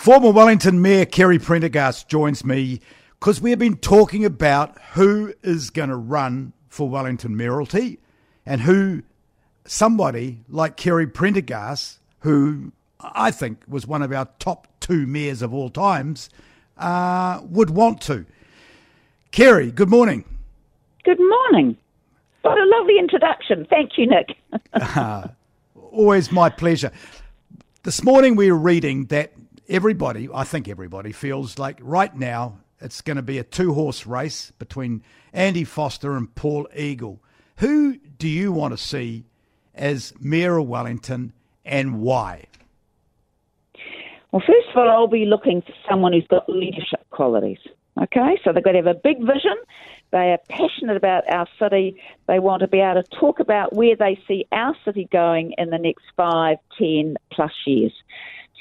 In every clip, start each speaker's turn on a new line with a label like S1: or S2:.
S1: Former Wellington Mayor Kerry Prendergast joins me because we have been talking about who is going to run for Wellington mayoralty and who somebody like Kerry Prendergast, who I think was one of our top two mayors of all times, uh, would want to. Kerry, good morning.
S2: Good morning. What a lovely introduction. Thank you, Nick.
S1: uh, always my pleasure. This morning we were reading that everybody, I think everybody, feels like right now it's going to be a two horse race between Andy Foster and Paul Eagle. Who do you want to see as Mayor of Wellington and why?
S2: Well, first of all, I'll be looking for someone who's got leadership qualities. Okay, so they've got to have a big vision. They are passionate about our city. They want to be able to talk about where they see our city going in the next five, ten plus years.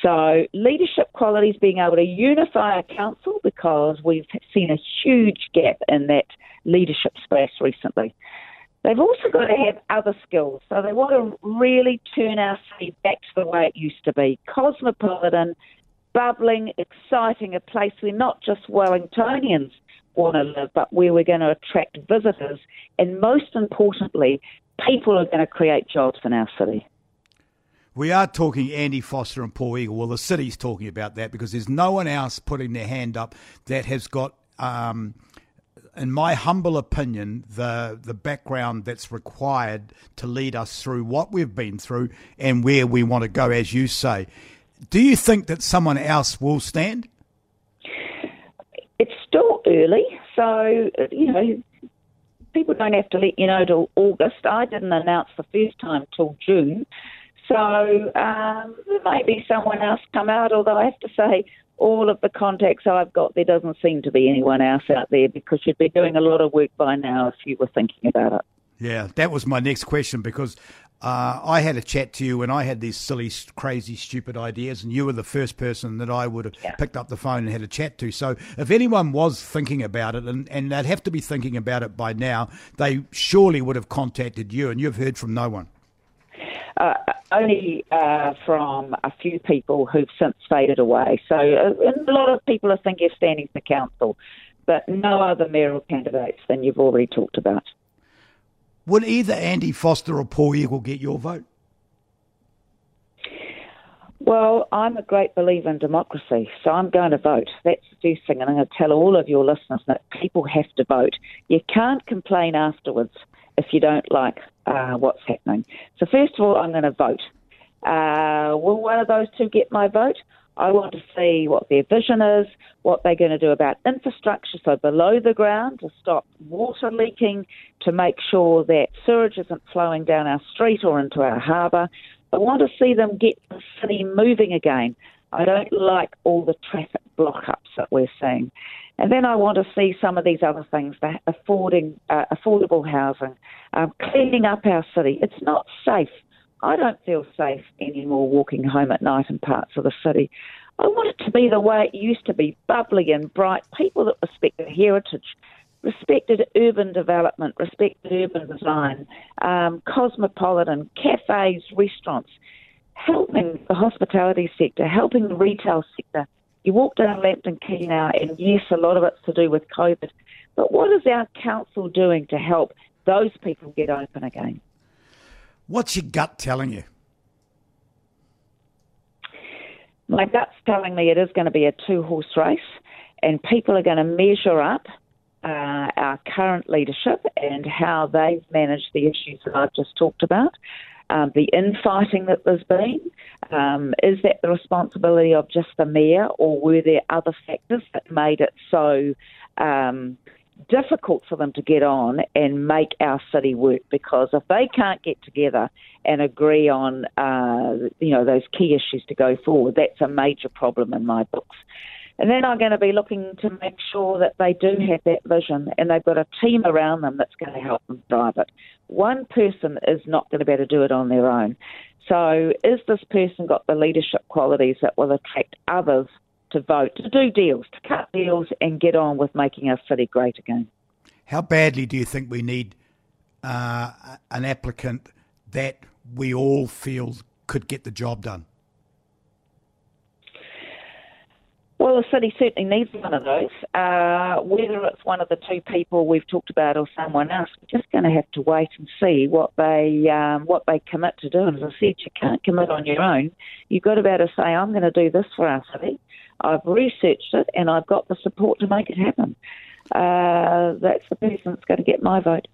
S2: So, leadership qualities, being able to unify a council because we've seen a huge gap in that leadership space recently. They've also got to have other skills. So, they want to really turn our city back to the way it used to be cosmopolitan, bubbling, exciting, a place where not just Wellingtonians want to live, but where we're going to attract visitors. And most importantly, people are going to create jobs in our city.
S1: We are talking Andy Foster and Paul Eagle. Well, the city's talking about that because there's no one else putting their hand up that has got, um, in my humble opinion, the the background that's required to lead us through what we've been through and where we want to go, as you say. Do you think that someone else will stand?
S2: It's still early, so you know people don't have to let you know till August. I didn't announce the first time till June. So um, there may be someone else come out, although I have to say, all of the contacts I've got, there doesn't seem to be anyone else out there because you'd be doing a lot of work by now if you were thinking about it.
S1: Yeah, that was my next question because uh, I had a chat to you and I had these silly, crazy, stupid ideas, and you were the first person that I would have yeah. picked up the phone and had a chat to. So if anyone was thinking about it, and, and they'd have to be thinking about it by now, they surely would have contacted you, and you've heard from no one.
S2: Uh, only uh, from a few people who've since faded away. So uh, a lot of people are thinking of standing for council, but no other mayoral candidates than you've already talked about.
S1: Would either Andy Foster or Paul Eagle get your vote?
S2: Well, I'm a great believer in democracy, so I'm going to vote. That's the first thing, and I'm going to tell all of your listeners that people have to vote. You can't complain afterwards if you don't like uh, what's happening. So, first of all, I'm going to vote. Uh, will one of those two get my vote? I want to see what their vision is, what they're going to do about infrastructure, so below the ground to stop water leaking, to make sure that sewage isn't flowing down our street or into our harbour. I want to see them get the city moving again. I don't like all the traffic block ups that we're seeing. And then I want to see some of these other things, affording uh, affordable housing, um, cleaning up our city. It's not safe. I don't feel safe anymore walking home at night in parts of the city. I want it to be the way it used to be, bubbly and bright, people that respected heritage, respected urban development, respected urban design, um, cosmopolitan, cafes, restaurants, helping the hospitality sector, helping the retail sector, you walk down Lambton Quay now, and yes, a lot of it's to do with COVID. But what is our council doing to help those people get open again?
S1: What's your gut telling you?
S2: My gut's telling me it is going to be a two horse race, and people are going to measure up uh, our current leadership and how they've managed the issues that I've just talked about um, the infighting that there's been. Um, is that the responsibility of just the mayor, or were there other factors that made it so um, difficult for them to get on and make our city work? Because if they can't get together and agree on, uh, you know, those key issues to go forward, that's a major problem in my books. And then I'm going to be looking to make sure that they do have that vision and they've got a team around them that's going to help them drive it. One person is not going to be able to do it on their own. So, is this person got the leadership qualities that will attract others to vote, to do deals, to cut deals, and get on with making our city great again?
S1: How badly do you think we need uh, an applicant that we all feel could get the job done?
S2: Well, the city certainly needs one of those. Uh, whether it's one of the two people we've talked about or someone else, we're just going to have to wait and see what they um, what they commit to do. And as I said, you can't commit on your own. You've got to be able to say, "I'm going to do this for our city." I've researched it and I've got the support to make it happen. Uh, that's the person that's going to get my vote.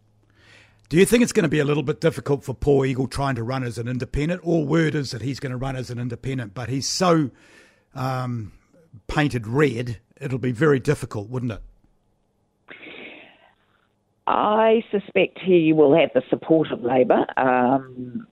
S1: Do you think it's going to be a little bit difficult for Paul Eagle trying to run as an independent? All word is that he's going to run as an independent, but he's so um, painted red, it'll be very difficult, wouldn't it?
S2: I suspect he will have the support of Labour, um,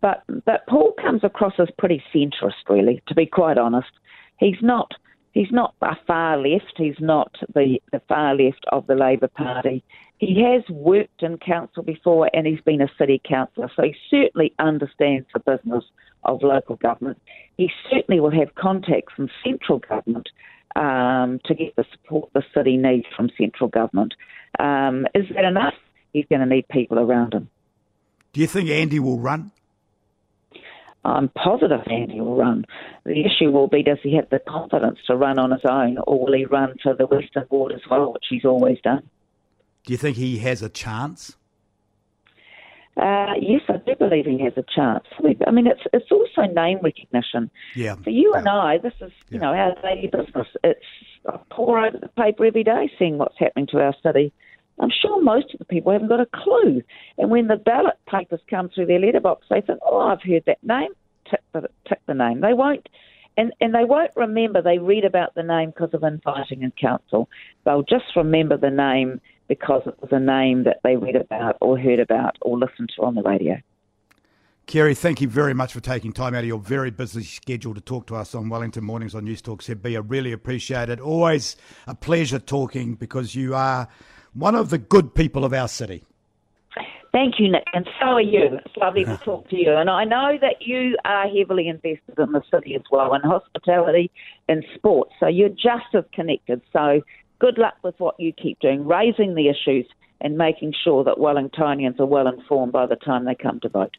S2: but but Paul comes across as pretty centrist, really. To be quite honest, he's not he's not a far left. He's not the, the far left of the Labour Party. He has worked in council before and he's been a city councillor, so he certainly understands the business of local government. He certainly will have contacts from central government um, to get the support the city needs from central government. Um, is that enough? He's going to need people around him.
S1: Do you think Andy will run?
S2: I'm positive Andy will run. The issue will be does he have the confidence to run on his own, or will he run for the Western Ward as well, which he's always done?
S1: Do you think he has a chance?
S2: Uh, yes, I do believe he has a chance. I mean, it's it's also name recognition.
S1: Yeah.
S2: For you
S1: yeah.
S2: and I, this is you yeah. know our daily business. It's I pore over the paper every day, seeing what's happening to our city. I'm sure most of the people haven't got a clue. And when the ballot papers come through their letterbox, they think, "Oh, I've heard that name. Tick the tick the name." They won't, and and they won't remember. They read about the name because of inviting in council. They'll just remember the name because it was a name that they read about or heard about or listened to on the radio.
S1: Kerry, thank you very much for taking time out of your very busy schedule to talk to us on Wellington Mornings on News Talk ZB. I really appreciate it. Always a pleasure talking because you are one of the good people of our city.
S2: Thank you, Nick, and so are you. It's lovely to talk to you. And I know that you are heavily invested in the city as well, in hospitality and sports. So you're just as connected. So good luck with what you keep doing, raising the issues and making sure that Wellingtonians are well informed by the time they come to vote.